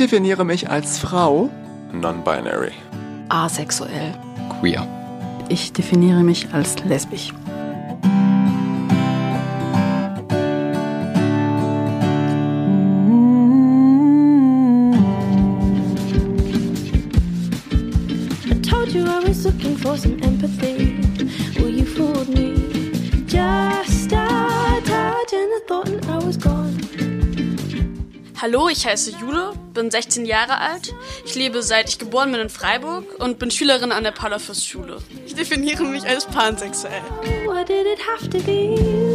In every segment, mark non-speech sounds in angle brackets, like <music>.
definiere mich als Frau. Non-binary. Asexuell. Queer. Ich definiere mich als lesbisch. told you I was looking for some empathy. Well, you fooled me. Just a touch and I thought I was gone. Hallo, ich heiße Jule, bin 16 Jahre alt. Ich lebe seit ich geboren bin in Freiburg und bin Schülerin an der Paulus-Schule. Ich definiere mich als pansexuell. Why did it have to be you?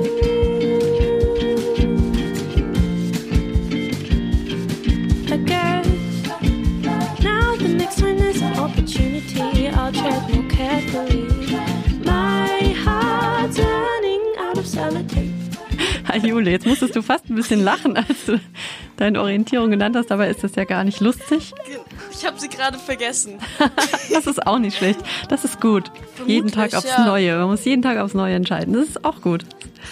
Jule, jetzt musstest du fast ein bisschen lachen, als du deine Orientierung genannt hast, dabei ist das ja gar nicht lustig. Ich habe sie gerade vergessen. <laughs> Das ist auch nicht schlecht. Das ist gut. jeden Tag aufs ja. Neue. Man muss jeden Tag aufs Neue entscheiden. Das ist auch gut.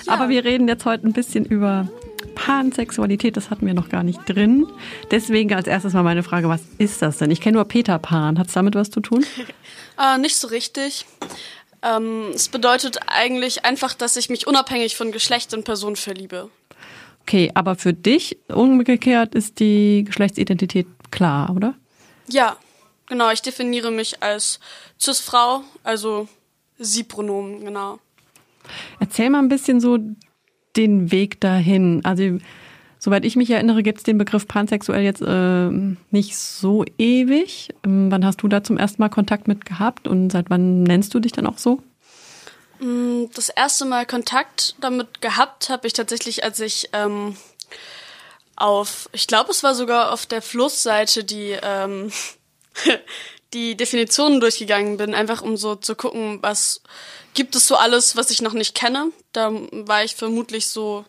Aber wir reden jetzt heute ein bisschen über Pansexualität. Das hatten wir noch gar nicht drin. Deswegen als erstes mal meine Frage, was ist das denn? Ich kenne nur Peter Pan. Hat es damit was zu tun? <laughs> Äh, nicht so richtig. Ähm, es bedeutet eigentlich einfach, dass ich mich unabhängig von Geschlecht und Person verliebe. Okay, aber für dich umgekehrt ist die Geschlechtsidentität klar, oder? Ja, genau. Ich definiere mich als Cis-Frau, also Sie-Pronomen, genau. Erzähl mal ein bisschen so den Weg dahin. Also, soweit ich mich erinnere, gibt es den Begriff pansexuell jetzt äh, nicht so ewig. Ähm, wann hast du da zum ersten Mal Kontakt mit gehabt und seit wann nennst du dich dann auch so? Mm, Das erste Mal Kontakt damit gehabt habe ich tatsächlich, als ich ähm, auf, ich glaube, es war sogar auf der Flussseite die ähm, <laughs> die Definitionen durchgegangen bin, einfach um so zu gucken, was gibt es so alles, was ich noch nicht kenne. Da war ich vermutlich so,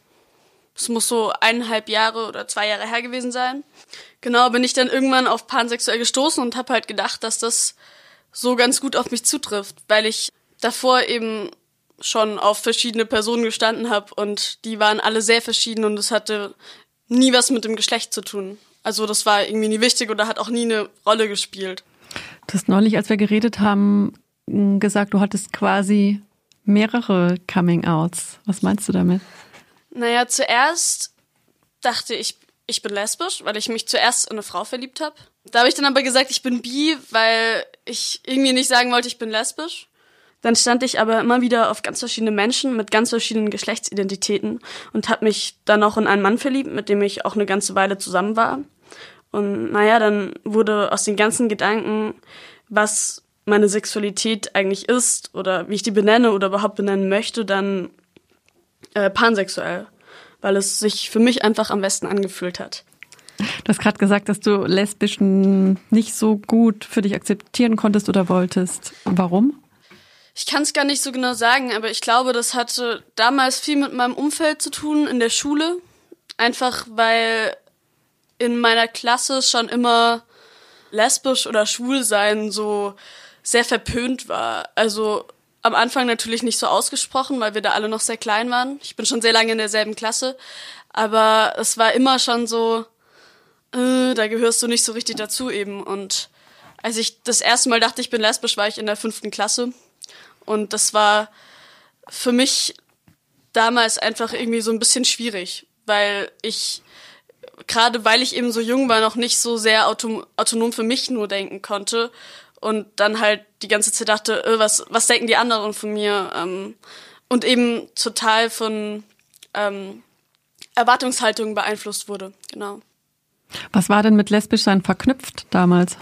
es muss so eineinhalb Jahre oder zwei Jahre her gewesen sein. Genau, bin ich dann irgendwann auf pansexuell gestoßen und habe halt gedacht, dass das so ganz gut auf mich zutrifft, weil ich davor eben schon auf verschiedene Personen gestanden habe und die waren alle sehr verschieden und es hatte nie was mit dem Geschlecht zu tun. Also das war irgendwie nie wichtig oder hat auch nie eine Rolle gespielt. Du hast neulich, als wir geredet haben, gesagt, du hattest quasi mehrere Coming-outs. Was meinst du damit? Naja, zuerst dachte ich, ich bin lesbisch, weil ich mich zuerst in eine Frau verliebt habe. Da habe ich dann aber gesagt, ich bin bi, weil ich irgendwie nicht sagen wollte, ich bin lesbisch. Dann stand ich aber immer wieder auf ganz verschiedene Menschen mit ganz verschiedenen Geschlechtsidentitäten und habe mich dann auch in einen Mann verliebt, mit dem ich auch eine ganze Weile zusammen war. Und naja, dann wurde aus den ganzen Gedanken, was meine Sexualität eigentlich ist oder wie ich die benenne oder überhaupt benennen möchte, dann äh, pansexuell, weil es sich für mich einfach am besten angefühlt hat. Du hast gerade gesagt, dass du Lesbischen nicht so gut für dich akzeptieren konntest oder wolltest. Warum? Ich kann es gar nicht so genau sagen, aber ich glaube, das hatte damals viel mit meinem Umfeld zu tun in der Schule. Einfach weil in meiner Klasse schon immer lesbisch oder schwul sein so sehr verpönt war. Also am Anfang natürlich nicht so ausgesprochen, weil wir da alle noch sehr klein waren. Ich bin schon sehr lange in derselben Klasse, aber es war immer schon so, äh, da gehörst du nicht so richtig dazu eben. Und als ich das erste Mal dachte, ich bin lesbisch, war ich in der fünften Klasse. Und das war für mich damals einfach irgendwie so ein bisschen schwierig, weil ich, gerade weil ich eben so jung war, noch nicht so sehr autom autonom für mich nur denken konnte. Und dann halt die ganze Zeit dachte, äh, was, was denken die anderen von mir? Ähm, und eben total von ähm, Erwartungshaltungen beeinflusst wurde, genau. Was war denn mit Lesbischsein verknüpft damals?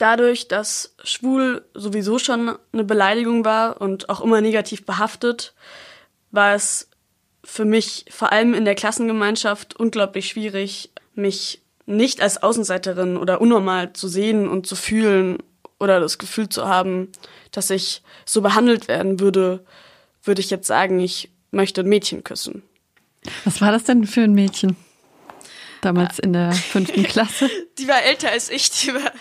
dadurch, dass schwul sowieso schon eine Beleidigung war und auch immer negativ behaftet, war es für mich vor allem in der Klassengemeinschaft unglaublich schwierig, mich nicht als Außenseiterin oder unnormal zu sehen und zu fühlen oder das Gefühl zu haben, dass ich so behandelt werden würde, würde ich jetzt sagen, ich möchte ein Mädchen küssen. Was war das denn für ein Mädchen? Damals in der <laughs> fünften Klasse. Die war älter als ich, die war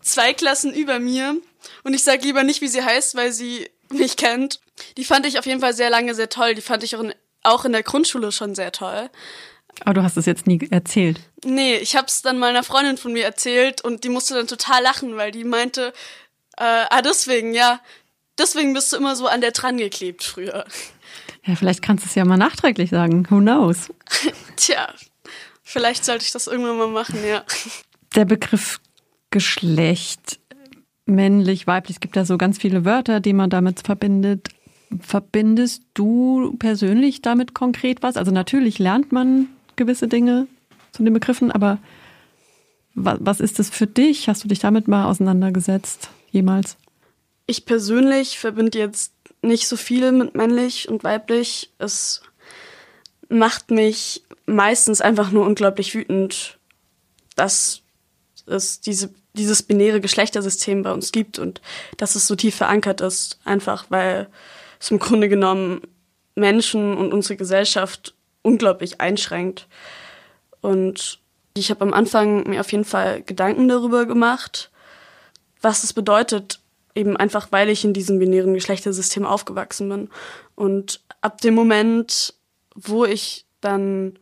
zwei Klassen über mir. Und ich sage lieber nicht, wie sie heißt, weil sie mich kennt. Die fand ich auf jeden Fall sehr lange sehr toll. Die fand ich auch in, auch in der Grundschule schon sehr toll. Aber du hast es jetzt nie erzählt. Nee, ich hab's dann meiner Freundin von mir erzählt und die musste dann total lachen, weil die meinte, äh, ah, deswegen, ja, deswegen bist du immer so an der dran geklebt früher. Ja, vielleicht kannst du es ja mal nachträglich sagen. Who knows? <laughs> Tja, vielleicht sollte ich das irgendwann mal machen, ja. Der Begriff Geschlecht, männlich, weiblich, es gibt ja so ganz viele Wörter, die man damit verbindet. Verbindest du persönlich damit konkret was? Also natürlich lernt man gewisse Dinge zu den Begriffen, aber was, ist das für dich? Hast du dich damit mal auseinandergesetzt jemals? Ich persönlich verbinde jetzt nicht so viel mit männlich und weiblich. Es macht mich meistens einfach nur unglaublich wütend, dass es diese, dieses binäre Geschlechtersystem bei uns gibt und dass es so tief verankert ist, einfach weil es im Grunde genommen Menschen und unsere Gesellschaft unglaublich einschränkt. Und ich habe am Anfang mir auf jeden Fall Gedanken darüber gemacht, was es bedeutet, eben einfach weil ich in diesem binären Geschlechtersystem aufgewachsen bin. Und ab dem Moment, wo ich dann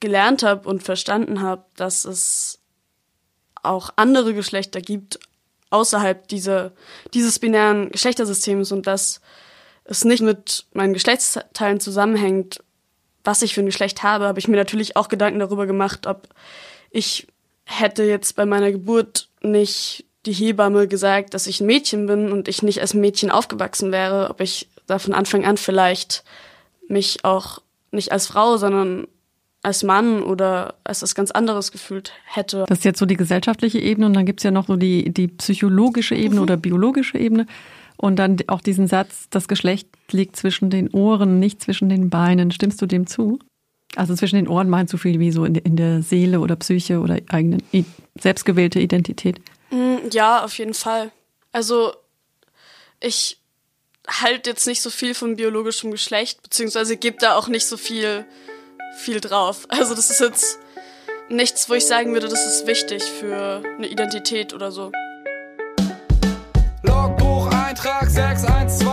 gelernt habe und verstanden habe, dass es auch andere Geschlechter gibt außerhalb dieser, dieses binären Geschlechtersystems und dass es nicht mit meinen Geschlechtsteilen zusammenhängt, was ich für ein Geschlecht habe, habe ich mir natürlich auch Gedanken darüber gemacht, ob ich hätte jetzt bei meiner Geburt nicht die Hebamme gesagt, dass ich ein Mädchen bin und ich nicht als Mädchen aufgewachsen wäre, ob ich da von Anfang an vielleicht mich auch nicht als Frau, sondern als Mann oder als was ganz anderes gefühlt hätte. Das ist jetzt so die gesellschaftliche Ebene und dann gibt's ja noch so die, die psychologische Ebene oder biologische Ebene. Und dann auch diesen Satz, das Geschlecht liegt zwischen den Ohren, nicht zwischen den Beinen. Stimmst du dem zu? Also zwischen den Ohren meinst du viel wie so in, in der Seele oder Psyche oder eigene selbstgewählte Identität. Mm, Ja, auf jeden Fall. Also ich halt jetzt nicht so viel von biologischem Geschlecht, beziehungsweise gebe da auch nicht so viel, viel drauf. Also das ist jetzt nichts, wo ich sagen würde, das ist wichtig für eine Identität oder so. 612.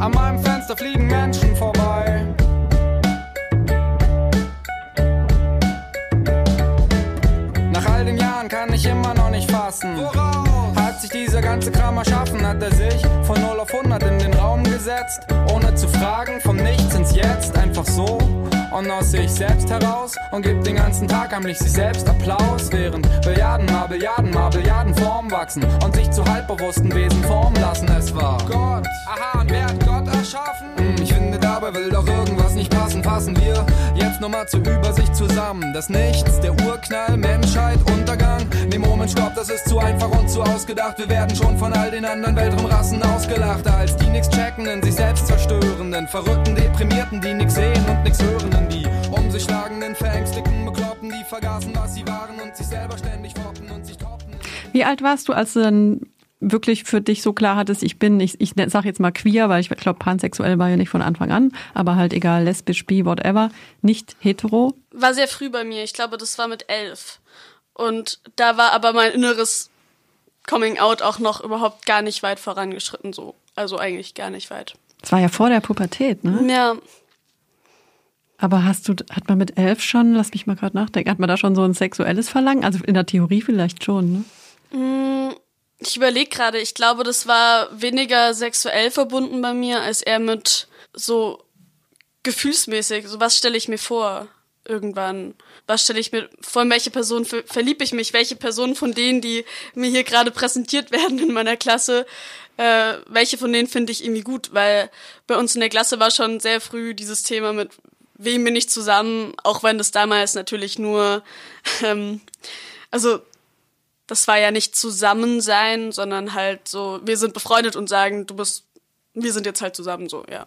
An meinem Fenster fliegen Menschen vorbei. Nach all den Jahren kann ich immer noch nicht fassen. Hat sich dieser ganze Kram erschaffen, hat er sich von 0 auf 100 in den Raum gesetzt. Ohne zu fragen, vom Nichts ins Jetzt, einfach so. Und aus sich selbst heraus und gibt den ganzen Tag heimlich sich selbst Applaus, während Billiarden mal Billiarden mal Billiarden Form wachsen und sich zu halbbewussten Wesen formen lassen. Es war Gott, aha, und wer hat Gott erschaffen? Hm, ich Fassen wir jetzt nochmal zur Übersicht zusammen. Das Nichts, der Urknall, Menschheit, Untergang. Nee, Moment, stopp, das ist zu einfach und zu ausgedacht. Wir werden schon von all den anderen Weltraumrassen ausgelacht, als die nix checkenden, sich selbst zerstörenden, verrückten, deprimierten, die nix sehen und nix hörenden, die um sich schlagenden, verängstigten, bekloppten, die vergaßen, was sie waren und sich selber ständig foppen und sich toppen. Wie alt warst du, als du dann wirklich für dich so klar hattest, ich bin, ich, ich sag jetzt mal queer, weil ich glaube, pansexuell war ja nicht von Anfang an, aber halt egal, lesbisch, bi, whatever, nicht hetero. War sehr früh bei mir. Ich glaube, das war mit elf. Und da war aber mein inneres Coming Out auch noch überhaupt gar nicht weit vorangeschritten, so. Also eigentlich gar nicht weit. Das war ja vor der Pubertät, ne? Ja, Aber hast du, hat man mit elf schon, lass mich mal gerade nachdenken, hat man da schon so ein sexuelles Verlangen? Also in der Theorie vielleicht schon, ne? Ich überlege gerade, ich glaube, das war weniger sexuell verbunden bei mir, als eher mit so gefühlsmäßig. So was stelle ich mir vor irgendwann? Was stelle ich mir vor, welche Person ver verliebe ich mich? Welche Person von denen, die mir hier gerade präsentiert <laughs> werden in meiner Klasse, äh, welche von denen finde ich irgendwie gut? Weil bei uns in der Klasse war schon sehr früh dieses Thema mit wem bin ich zusammen, auch wenn das damals natürlich nur, <laughs> ähm, also das war ja nicht zusammen sein, sondern halt so, wir sind befreundet und sagen, du bist, wir sind jetzt halt zusammen, so, ja.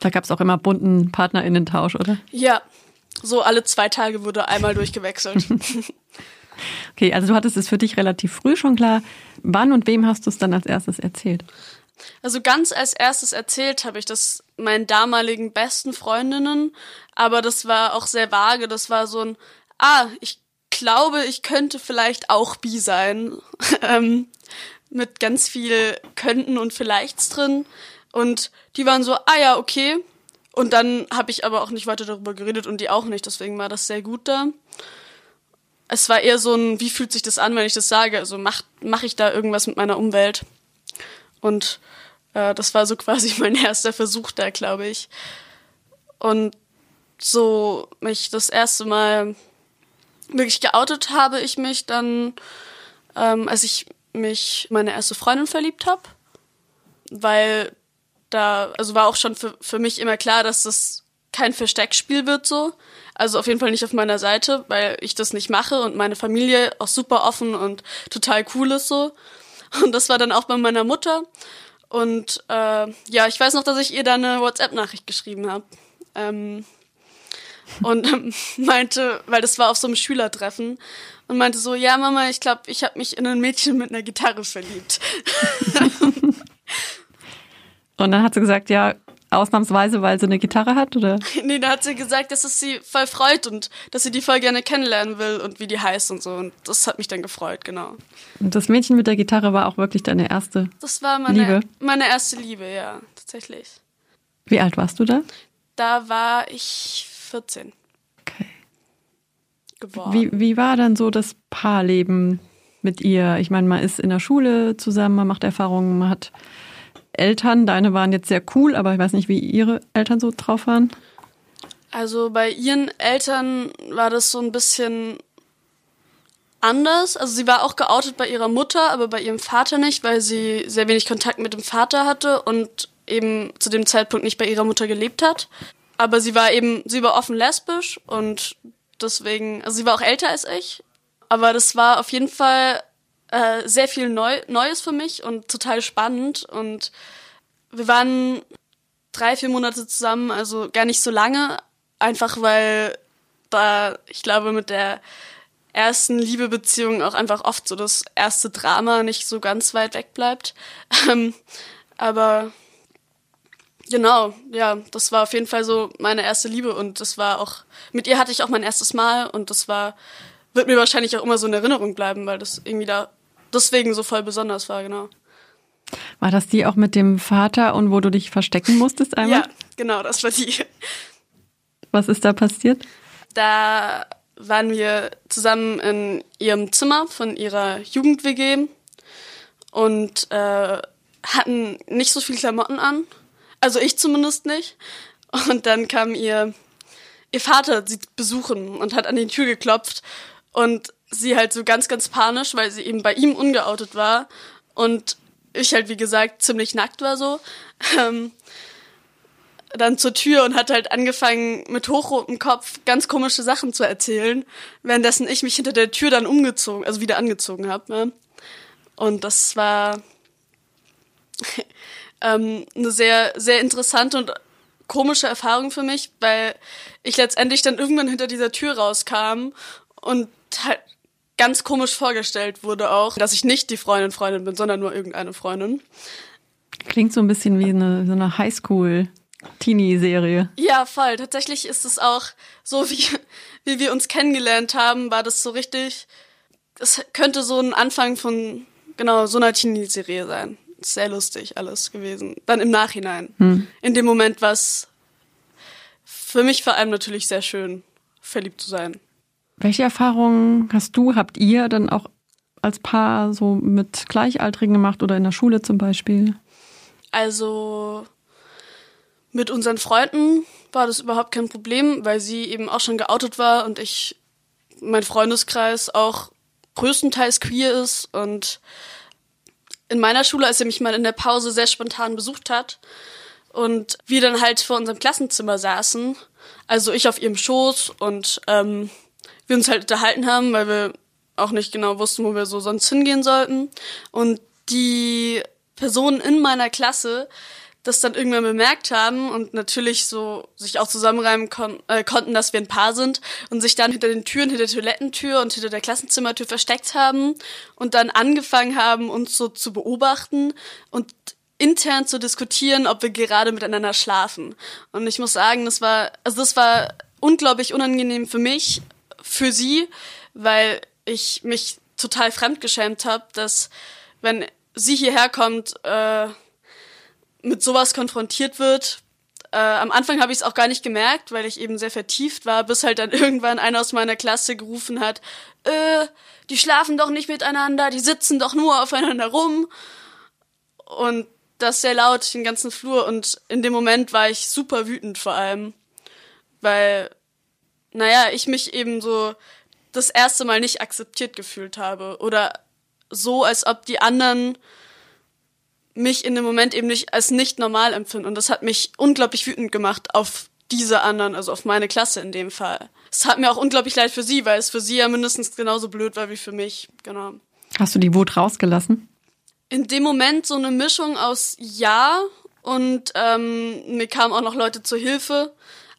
Da gab es auch immer bunten PartnerInnen-Tausch, oder? Ja, so alle zwei Tage wurde einmal durchgewechselt. <laughs> <laughs> Okay, also du hattest es für dich relativ früh schon klar. Wann und wem hast du es dann als erstes erzählt? Also ganz als erstes erzählt habe ich das meinen damaligen besten Freundinnen, aber das war auch sehr vage. Das war so ein, ah, ich glaube, ich könnte vielleicht auch bi sein. <laughs> ähm, mit ganz viel Könnten und Vielleichts drin. Und die waren so, ah ja, okay. Und dann habe ich aber auch nicht weiter darüber geredet und die auch nicht, deswegen war das sehr gut da. Es war eher so ein, wie fühlt sich das an, wenn ich das sage? Also mach, mach ich da irgendwas mit meiner Umwelt? Und äh, das war so <laughs> quasi mein erster Versuch da, glaube ich. Und so mich das erste Mal wirklich geoutet habe ich mich dann, ähm, als ich mich meine erste Freundin verliebt habe, weil da, also war auch schon für, für mich immer klar, dass das kein Versteckspiel wird so. Also auf jeden Fall nicht auf meiner Seite, weil ich das nicht mache und meine Familie auch super offen und total cool ist so. Und das war dann auch bei meiner Mutter. Und äh, ja, ich weiß noch, dass ich ihr dann eine WhatsApp-Nachricht geschrieben habe. Ähm, und ähm, <laughs> meinte, weil das war auf so einem Schülertreffen, und meinte so, ja Mama, ich glaube, ich habe mich in ein Mädchen mit einer Gitarre verliebt. <laughs> Und dann hat sie gesagt, ja, ausnahmsweise, weil sie eine Gitarre hat, oder? <laughs> nee, da hat sie gesagt, dass es sie voll freut und dass sie die voll gerne kennenlernen will und wie die heißt und so. Und das hat mich dann gefreut, genau. Und das Mädchen mit der Gitarre war auch wirklich deine erste. Das war meine, Liebe? meine erste Liebe, ja, tatsächlich. Wie alt warst du da? Da war ich 14 Okay. geworden. Wie, wie war dann so das Paarleben mit ihr? Ich meine, man ist in der Schule zusammen, man macht Erfahrungen, man hat Eltern. Deine waren jetzt sehr cool, aber ich weiß nicht, wie ihre Eltern so drauf waren. Also bei ihren Eltern war das so ein bisschen anders. Also sie war auch geoutet bei ihrer Mutter, aber bei ihrem Vater nicht, weil sie sehr wenig Kontakt mit dem Vater hatte und eben zu dem Zeitpunkt nicht bei ihrer Mutter gelebt hat. Aber sie war eben, sie war offen lesbisch und deswegen, also sie war auch älter als ich. Aber das war auf jeden Fall äh, sehr viel Neu Neues für mich und total spannend. Und wir waren drei, vier Monate zusammen, also gar nicht so lange, einfach weil da, ich glaube, mit der ersten Liebebeziehung auch einfach oft so das erste Drama nicht so ganz weit weg bleibt. <laughs> Ähm, aber genau, ja, das war auf jeden Fall so meine erste Liebe und das war auch, mit ihr hatte ich auch mein erstes Mal und das war, wird mir wahrscheinlich auch immer so in Erinnerung bleiben, weil das irgendwie da deswegen so voll besonders war, genau. War das die auch mit dem Vater und wo du dich verstecken musstest einmal? Ja, genau, das war die. Was ist da passiert? Da waren wir zusammen in ihrem Zimmer von ihrer Jugend-WG und äh, hatten nicht so viel Klamotten an. Also ich zumindest nicht. Und dann kam ihr, ihr Vater sie besuchen und hat an die Tür geklopft und sie halt so ganz, ganz panisch, weil sie eben bei ihm ungeoutet war und ich halt, wie gesagt, ziemlich nackt war so. Ähm, dann zur Tür und hat halt angefangen mit hochrotem Kopf ganz komische Sachen zu erzählen, währenddessen ich mich hinter der Tür dann umgezogen, also wieder angezogen habe. Ne? Und das war ähm, eine sehr, sehr interessante und komische Erfahrung für mich, weil ich letztendlich dann irgendwann hinter dieser Tür rauskam und halt ganz komisch vorgestellt wurde auch, dass ich nicht die Freundin Freundin bin, sondern nur irgendeine Freundin. Klingt so ein bisschen wie eine, so eine Highschool-Teenie-Serie. Ja, voll. Tatsächlich ist es auch so, wie, wie wir uns kennengelernt haben, war das so richtig. Es könnte so ein Anfang von genau so einer Teenie-Serie sein. Sehr lustig alles gewesen. Dann im Nachhinein. In dem Moment war es für mich vor allem natürlich sehr schön, verliebt zu sein. Welche Erfahrungen hast du, habt ihr dann auch als Paar so mit Gleichaltrigen gemacht oder in der Schule zum Beispiel? Also mit unseren Freunden war das überhaupt kein Problem, weil sie eben auch schon geoutet war und ich, mein Freundeskreis auch größtenteils queer ist und in meiner Schule, als er mich mal in der Pause sehr spontan besucht hat und wir dann halt vor unserem Klassenzimmer saßen, also ich auf ihrem Schoß und ähm, wir uns halt unterhalten haben, weil wir auch nicht genau wussten, wo wir so sonst hingehen sollten. Und die Personen in meiner Klasse das dann irgendwann bemerkt haben und natürlich so sich auch zusammenreimen kon äh, konnten, dass wir ein Paar sind und sich dann hinter den Türen, hinter der Toilettentür und hinter der Klassenzimmertür versteckt haben und dann angefangen haben, uns so zu beobachten und intern zu diskutieren, ob wir gerade miteinander schlafen. Und ich muss sagen, das war, also das war unglaublich unangenehm für mich, für sie, weil ich mich total fremdgeschämt habe, dass wenn sie hierher kommt, äh, mit sowas konfrontiert wird, äh, am Anfang habe ich es auch gar nicht gemerkt, weil ich eben sehr vertieft war, bis halt dann <laughs> irgendwann einer aus meiner Klasse gerufen hat, äh, die schlafen doch nicht miteinander, die sitzen doch nur aufeinander rum. Und das sehr laut, den ganzen Flur. Und in dem Moment war ich super wütend vor allem. Weil, naja, ich mich eben so das erste Mal nicht akzeptiert gefühlt habe. Oder so, als ob die anderen mich in dem Moment eben nicht als nicht normal empfinden. Und das hat mich unglaublich wütend gemacht auf diese anderen, also auf meine Klasse in dem Fall. Es hat mir auch unglaublich leid für sie, weil es für sie ja mindestens genauso blöd war wie für mich. Genau. Hast du die Wut rausgelassen? In dem Moment so eine Mischung aus Ja und ähm, mir kamen auch noch Leute zur Hilfe.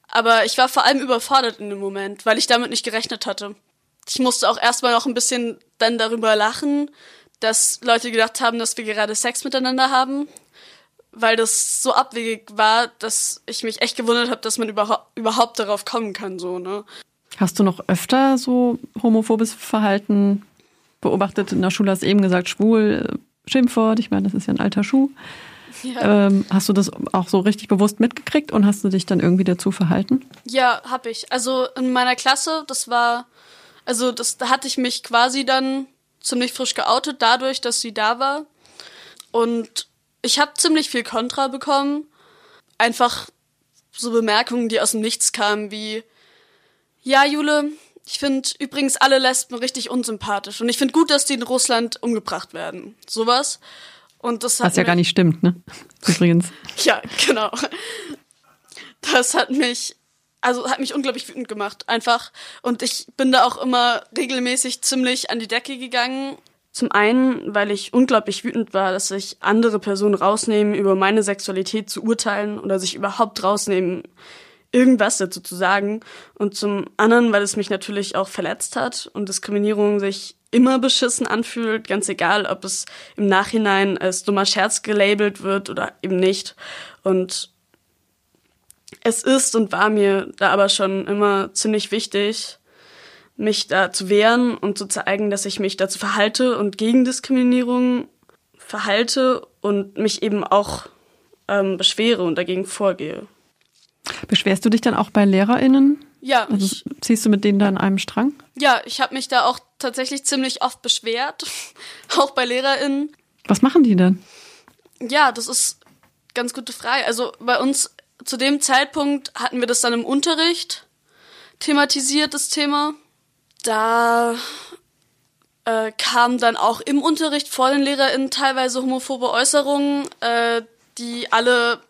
Aber ich war vor allem überfordert in dem Moment, weil ich damit nicht gerechnet hatte. Ich musste auch erstmal noch ein bisschen dann darüber lachen, dass Leute gedacht haben, dass wir gerade Sex miteinander haben, weil das so abwegig war, dass ich mich echt gewundert habe, dass man überha überhaupt darauf kommen kann, so, ne? Hast du noch öfter so homophobes Verhalten beobachtet? In der Schule hast du eben gesagt, schwul, äh, Schimpfwort, ich meine, das ist ja ein alter Schuh. Ja, Ähm, hast du das auch so richtig bewusst mitgekriegt und hast du dich dann irgendwie dazu verhalten? ja hab ich. Also in meiner Klasse, das war, also das, da hatte ich mich quasi dann ziemlich frisch geoutet, dadurch, dass sie da war. Und ich habe ziemlich viel Kontra bekommen. Einfach so Bemerkungen, die aus dem Nichts kamen, wie, ja, Jule, ich finde übrigens alle Lesben richtig unsympathisch. Und ich finde gut, dass die in Russland umgebracht werden. Sowas. Und das hat Was ja gar nicht stimmt, ne? <laughs> Übrigens. ja, genau. Das hat mich, also hat mich unglaublich wütend gemacht, einfach. Und ich bin da auch immer regelmäßig ziemlich an die Decke gegangen. Zum einen, weil ich unglaublich wütend war, dass sich andere Personen rausnehmen, über meine Sexualität zu urteilen oder sich überhaupt rausnehmen, irgendwas dazu zu sagen. Und zum anderen, weil es mich natürlich auch verletzt hat und Diskriminierung sich immer beschissen anfühlt, ganz egal, ob es im Nachhinein als dummer Scherz gelabelt wird oder eben nicht. Und es ist und war mir da aber schon immer ziemlich wichtig, mich da zu wehren und zu zeigen, dass ich mich dazu verhalte und gegen Diskriminierung verhalte und mich eben auch ähm, beschwere und dagegen vorgehe. Beschwerst du dich dann auch bei LehrerInnen? Ja, Also ich, ziehst du mit denen da an einem Strang? ja, ich habe mich da auch tatsächlich ziemlich oft beschwert, <laughs> auch bei LehrerInnen. Was machen die denn? Ja, das ist ganz gute Frage. Also bei uns zu dem Zeitpunkt hatten wir das dann im Unterricht thematisiert, das Thema. Da äh, kamen dann auch im Unterricht vor den LehrerInnen teilweise homophobe Äußerungen, äh, die alle,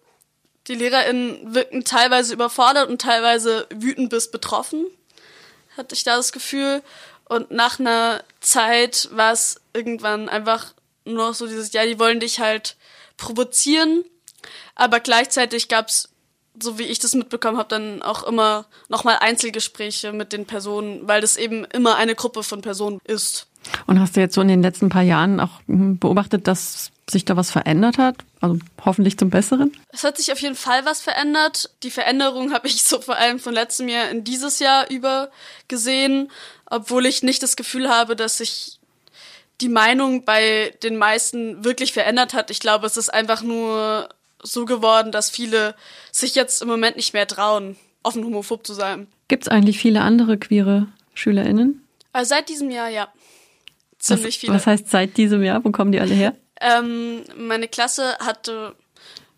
die LehrerInnen wirkten teilweise überfordert und teilweise wütend bis betroffen, hatte ich da das Gefühl. Und nach einer Zeit war es irgendwann einfach nur noch so dieses, ja, die wollen dich halt provozieren, aber gleichzeitig gab's so wie ich das mitbekommen habe, dann auch immer nochmal Einzelgespräche mit den Personen, weil das eben immer eine Gruppe von Personen ist. Und hast du jetzt so in den letzten paar Jahren auch hm, beobachtet, dass sich da was verändert hat? Also hoffentlich zum Besseren? Es hat sich auf jeden Fall was verändert. Die Veränderung habe ich so vor allem von letztem Jahr in dieses Jahr über gesehen, obwohl ich nicht das Gefühl habe, dass sich die Meinung bei den meisten wirklich verändert hat. Ich glaube, es ist einfach nur so geworden, dass viele sich jetzt im Moment nicht mehr trauen, offen homophob zu sein. Gibt es eigentlich viele andere queere SchülerInnen? Also seit diesem Jahr, ja. Ziemlich was, viele. Was heißt seit diesem Jahr? Wo kommen die alle her? Ähm, meine Klasse hatte.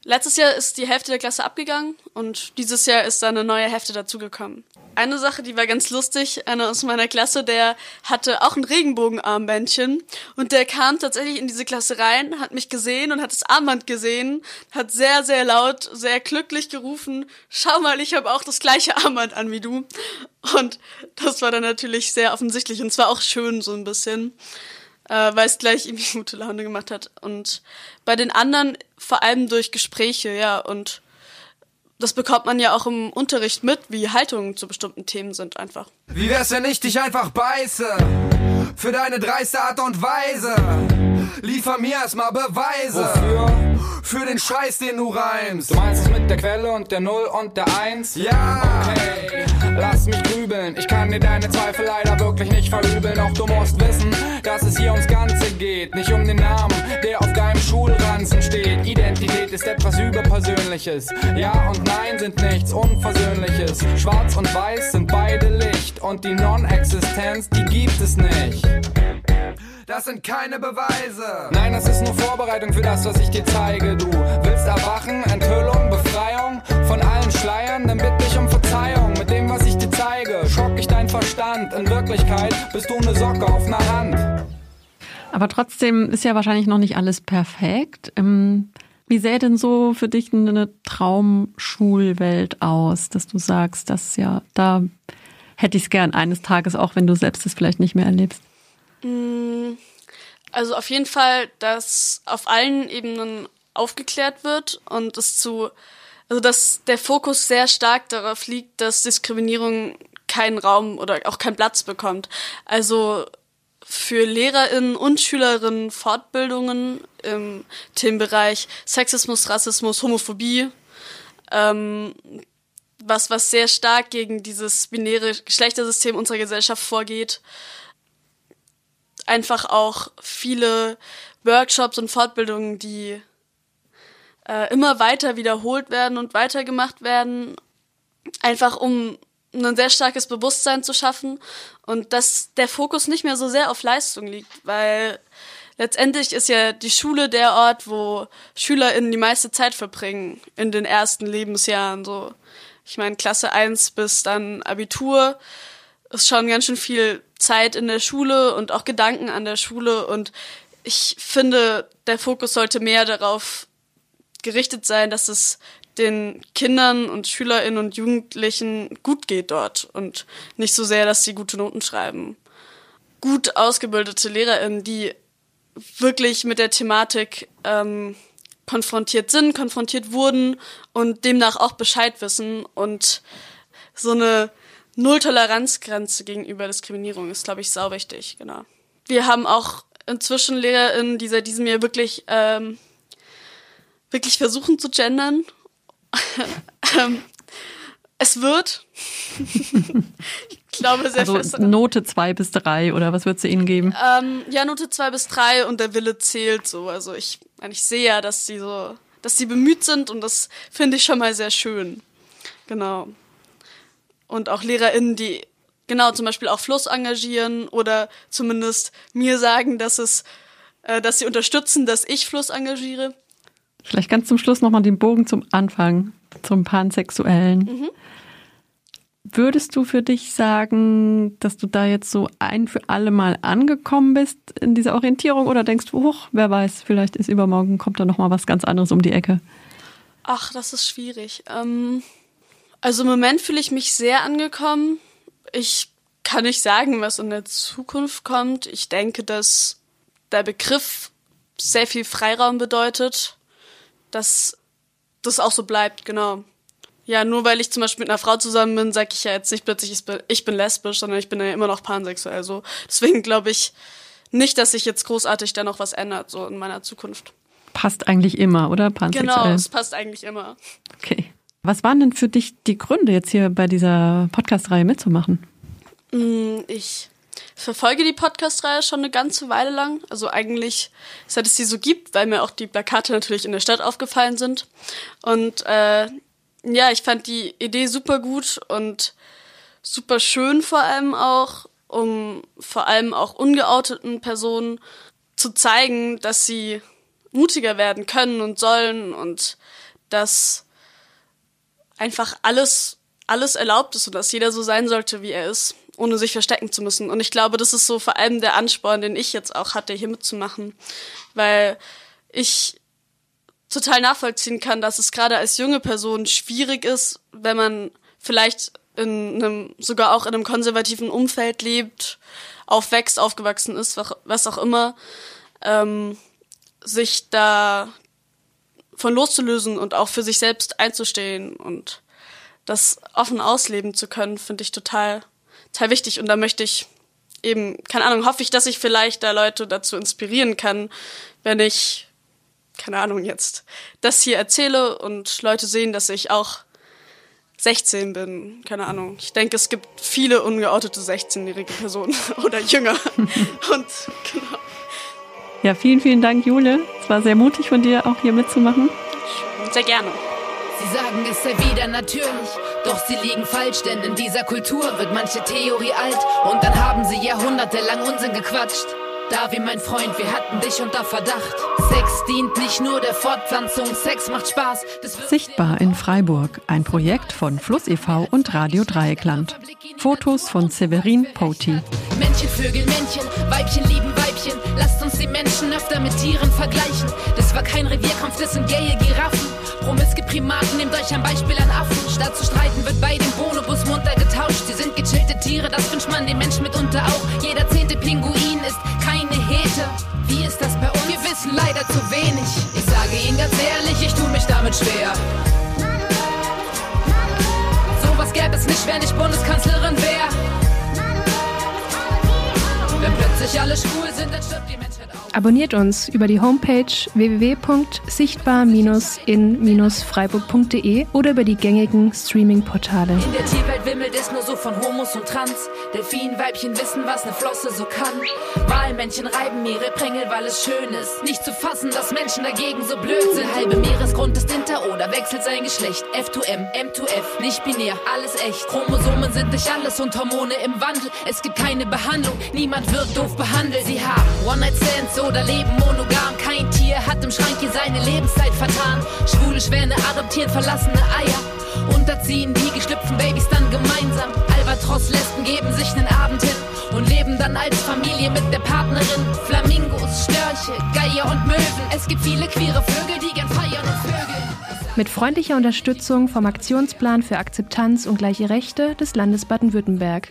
Letztes Jahr ist die Hälfte der Klasse abgegangen und dieses Jahr ist da eine neue Hälfte dazugekommen. Eine Sache, die war ganz lustig, einer aus meiner Klasse, der hatte auch ein Regenbogenarmbändchen und der kam tatsächlich in diese Klasse rein, hat mich gesehen und hat das Armband gesehen, hat sehr, sehr laut, sehr glücklich gerufen, schau mal, ich habe auch das gleiche Armband an wie du. Und das war dann natürlich sehr offensichtlich und zwar auch schön so ein bisschen äh, weil es gleich irgendwie <laughs> gute Laune gemacht hat. Und bei den anderen vor allem durch Gespräche, ja. Und das bekommt man ja auch im Unterricht mit, wie Haltungen zu bestimmten Themen sind einfach. Wie wär's, wenn ich dich einfach beiße? Für deine dreiste Art und Weise. Liefer mir erstmal Beweise. Wofür? Für den Scheiß, den du reimst. Du meinst es mit der Quelle und der Null und der Eins? Ja. Okay, lass mich grübeln. Ich kann dir deine Zweifel leider wirklich nicht verübeln. Doch du musst wissen, dass es hier ums Ganze geht. Nicht um den Namen, der auf deinem Schulranzen steht. Identität ist etwas Überpersönliches. Ja und Nein sind nichts Unversöhnliches. Schwarz und Weiß sind beide Licht und die Non-Existenz, die gibt es nicht. Das sind keine Beweise. Nein, das ist nur Vorbereitung für das, was ich dir zeige. Du willst erwachen, Enthüllung, Befreiung von allen Schleiern, dann bitte ich um Verzeihung Verstand. In Wirklichkeit bist du eine Socke auf einer Hand. Aber trotzdem ist ja wahrscheinlich noch nicht alles perfekt. Ähm, wie sähe denn so für dich eine Traumschulwelt aus, dass du sagst, dass ja, da hätte ich es gern eines Tages, auch wenn du selbst es vielleicht nicht mehr erlebst? Also auf jeden Fall, dass auf allen Ebenen aufgeklärt wird und es zu, also dass der Fokus sehr stark darauf liegt, dass Diskriminierung keinen Raum oder auch keinen Platz bekommt. Also für LehrerInnen und SchülerInnen Fortbildungen im Themenbereich Sexismus, Rassismus, Homophobie, ähm, was, was sehr stark gegen dieses binäre Geschlechtersystem unserer Gesellschaft vorgeht. Einfach auch viele Workshops und Fortbildungen, die äh, immer weiter wiederholt werden und weitergemacht werden, einfach um ein sehr starkes Bewusstsein zu schaffen und dass der Fokus nicht mehr so sehr auf Leistung liegt, weil letztendlich ist ja die Schule der Ort, wo SchülerInnen die meiste Zeit verbringen in den ersten Lebensjahren. So, ich meine, Klasse 1 bis dann Abitur ist schon ganz schön viel Zeit in der Schule und auch Gedanken an der Schule und ich finde, der Fokus sollte mehr darauf gerichtet sein, dass es den Kindern und Schülerinnen und Jugendlichen gut geht dort und nicht so sehr, dass sie gute Noten schreiben. Gut ausgebildete Lehrerinnen, die wirklich mit der Thematik ähm, konfrontiert sind, konfrontiert wurden und demnach auch Bescheid wissen und so eine Null-Toleranz-Grenze gegenüber Diskriminierung ist, glaube ich, sau wichtig, genau. Wir haben auch inzwischen LehrerInnen, die seit diesem Jahr wirklich, ähm, wirklich versuchen zu gendern <laughs> es wird. ich glaube sehr also fest. Note zwei bis drei oder was würdest du ihnen geben? Ähm, ja, Note zwei bis drei und der Wille zählt so. Also ich, ich sehe ja, dass sie so, dass sie bemüht sind und das finde ich schon mal sehr schön. Genau. Und auch LehrerInnen, die genau zum Beispiel auch Fluss engagieren oder zumindest mir sagen, dass es, äh, dass sie unterstützen, dass ich Fluss engagiere. Vielleicht ganz zum Schluss nochmal den Bogen zum Anfang, zum Pansexuellen. Mhm. Würdest du für dich sagen, dass du da jetzt so ein für alle Mal angekommen bist in dieser Orientierung oder denkst du, hoch, wer weiß, vielleicht ist übermorgen, kommt da nochmal was ganz anderes um die Ecke? Ach, das ist schwierig. Ähm, also im Moment fühle ich mich sehr angekommen. Ich kann nicht sagen, was in der Zukunft kommt. Ich denke, dass der Begriff sehr viel Freiraum bedeutet dass das auch so bleibt, genau. Ja, nur weil ich zum Beispiel mit einer Frau zusammen bin, sage ich ja jetzt nicht plötzlich, ich bin, ich bin lesbisch, sondern ich bin ja immer noch pansexuell. So. Deswegen glaube ich nicht, dass sich jetzt großartig da noch was ändert, so in meiner Zukunft. Passt eigentlich immer, oder? Pansexuell. Genau, es passt eigentlich immer. Okay. Was waren denn für dich die Gründe, jetzt hier bei dieser Podcast-Reihe mitzumachen? Mm, ich verfolge die Podcast-Reihe schon eine ganze Weile lang. Also eigentlich, seit es sie so gibt, weil mir auch die Plakate natürlich in der Stadt aufgefallen sind. Und äh, ja, ich fand die Idee super gut und super schön vor allem auch, um vor allem auch ungeouteten Personen zu zeigen, dass sie mutiger werden können und sollen und dass einfach alles alles erlaubt ist und dass jeder so sein sollte, wie er ist ohne sich verstecken zu müssen. Und ich glaube, das ist so vor allem der Ansporn, den ich jetzt auch hatte, hier mitzumachen. Weil ich total nachvollziehen kann, dass es gerade als junge Person schwierig ist, wenn man vielleicht in einem, sogar auch in einem konservativen Umfeld lebt, aufwächst, aufgewachsen ist, was auch immer, ähm, sich da von loszulösen und auch für sich selbst einzustehen und das offen ausleben zu können, finde ich total total wichtig und da möchte ich eben, keine Ahnung, hoffe ich, dass ich vielleicht da Leute dazu inspirieren kann, wenn ich, keine Ahnung, jetzt das hier erzähle und Leute sehen, dass ich auch 16 bin, keine Ahnung. Ich denke, es gibt viele ungeoutete 16-jährige Personen <laughs> oder jünger. <laughs> und genau. Ja, vielen, vielen Dank, Jule. Es war sehr mutig von dir, auch hier mitzumachen. Sehr gerne. Sie sagen, es sei wieder natürlich, doch sie liegen falsch, denn in dieser Kultur wird manche Theorie alt und dann haben sie jahrhundertelang Unsinn gequatscht. Da wie mein Freund, wir hatten dich unter Verdacht. Sex dient nicht nur der Fortpflanzung, Sex macht Spaß. Sichtbar in Freiburg, ein Projekt von Fluss e.V. und Radio Dreieckland. Fotos von Severin Poti. Männchen, Vögel, Männchen, Weibchen lieben Weibchen. Lasst uns die Menschen öfter mit Tieren vergleichen. Das war kein Revierkampf, das sind gaye Giraffen. Promiske Primaten, nehmt euch ein Beispiel an Affen. Statt zu streiten wird bei dem Bonobus munter getauscht. Sie sind gechillte Tiere, das wünscht man dem Mensch mitunter auch. Jeder zehnte Pinguin ist keine Hete. Wie ist das bei uns? Wir wissen leider zu wenig. Ich sage Ihnen ganz ehrlich, ich tue mich damit schwer. Sowas gäbe es nicht, wenn ich Bundeskanzlerin wäre. Wenn plötzlich alle schwul sind, dann stirbt die. Abonniert uns über die Homepage www.sichtbar-in-freiburg.de oder über die gängigen Streaming-Portale. In der Tierwelt wimmelt es nur so von Homos und Trans. Delfinweibchen wissen, was eine Flosse so kann. Walmännchen reiben ihre Prängel, weil es schön ist. Nicht zu fassen, dass Menschen dagegen so blöd sind. Halbe Meeresgrund ist hinter oder wechselt sein Geschlecht. F2M, M2F, nicht binär, alles echt. Chromosomen sind nicht alles und Hormone im Wandel. Es gibt keine Behandlung, niemand wird doof behandelt. Sie haben One-Night-Stands oder leben monogam. Kein Tier hat im Schrank hier seine Lebenszeit vertan. Schwule Schwäne adoptieren verlassene Eier. Unterziehen die geschlüpften Babys dann gemeinsam. Albatros-Lesben geben sich nen Abend hin und leben dann als Familie mit der Partnerin. Flamingos, Störche, Geier und Möwen. Es gibt viele queere Vögel, die gern feiern und vögeln. Mit freundlicher Unterstützung vom Aktionsplan für Akzeptanz und gleiche Rechte des Landes Baden-Württemberg.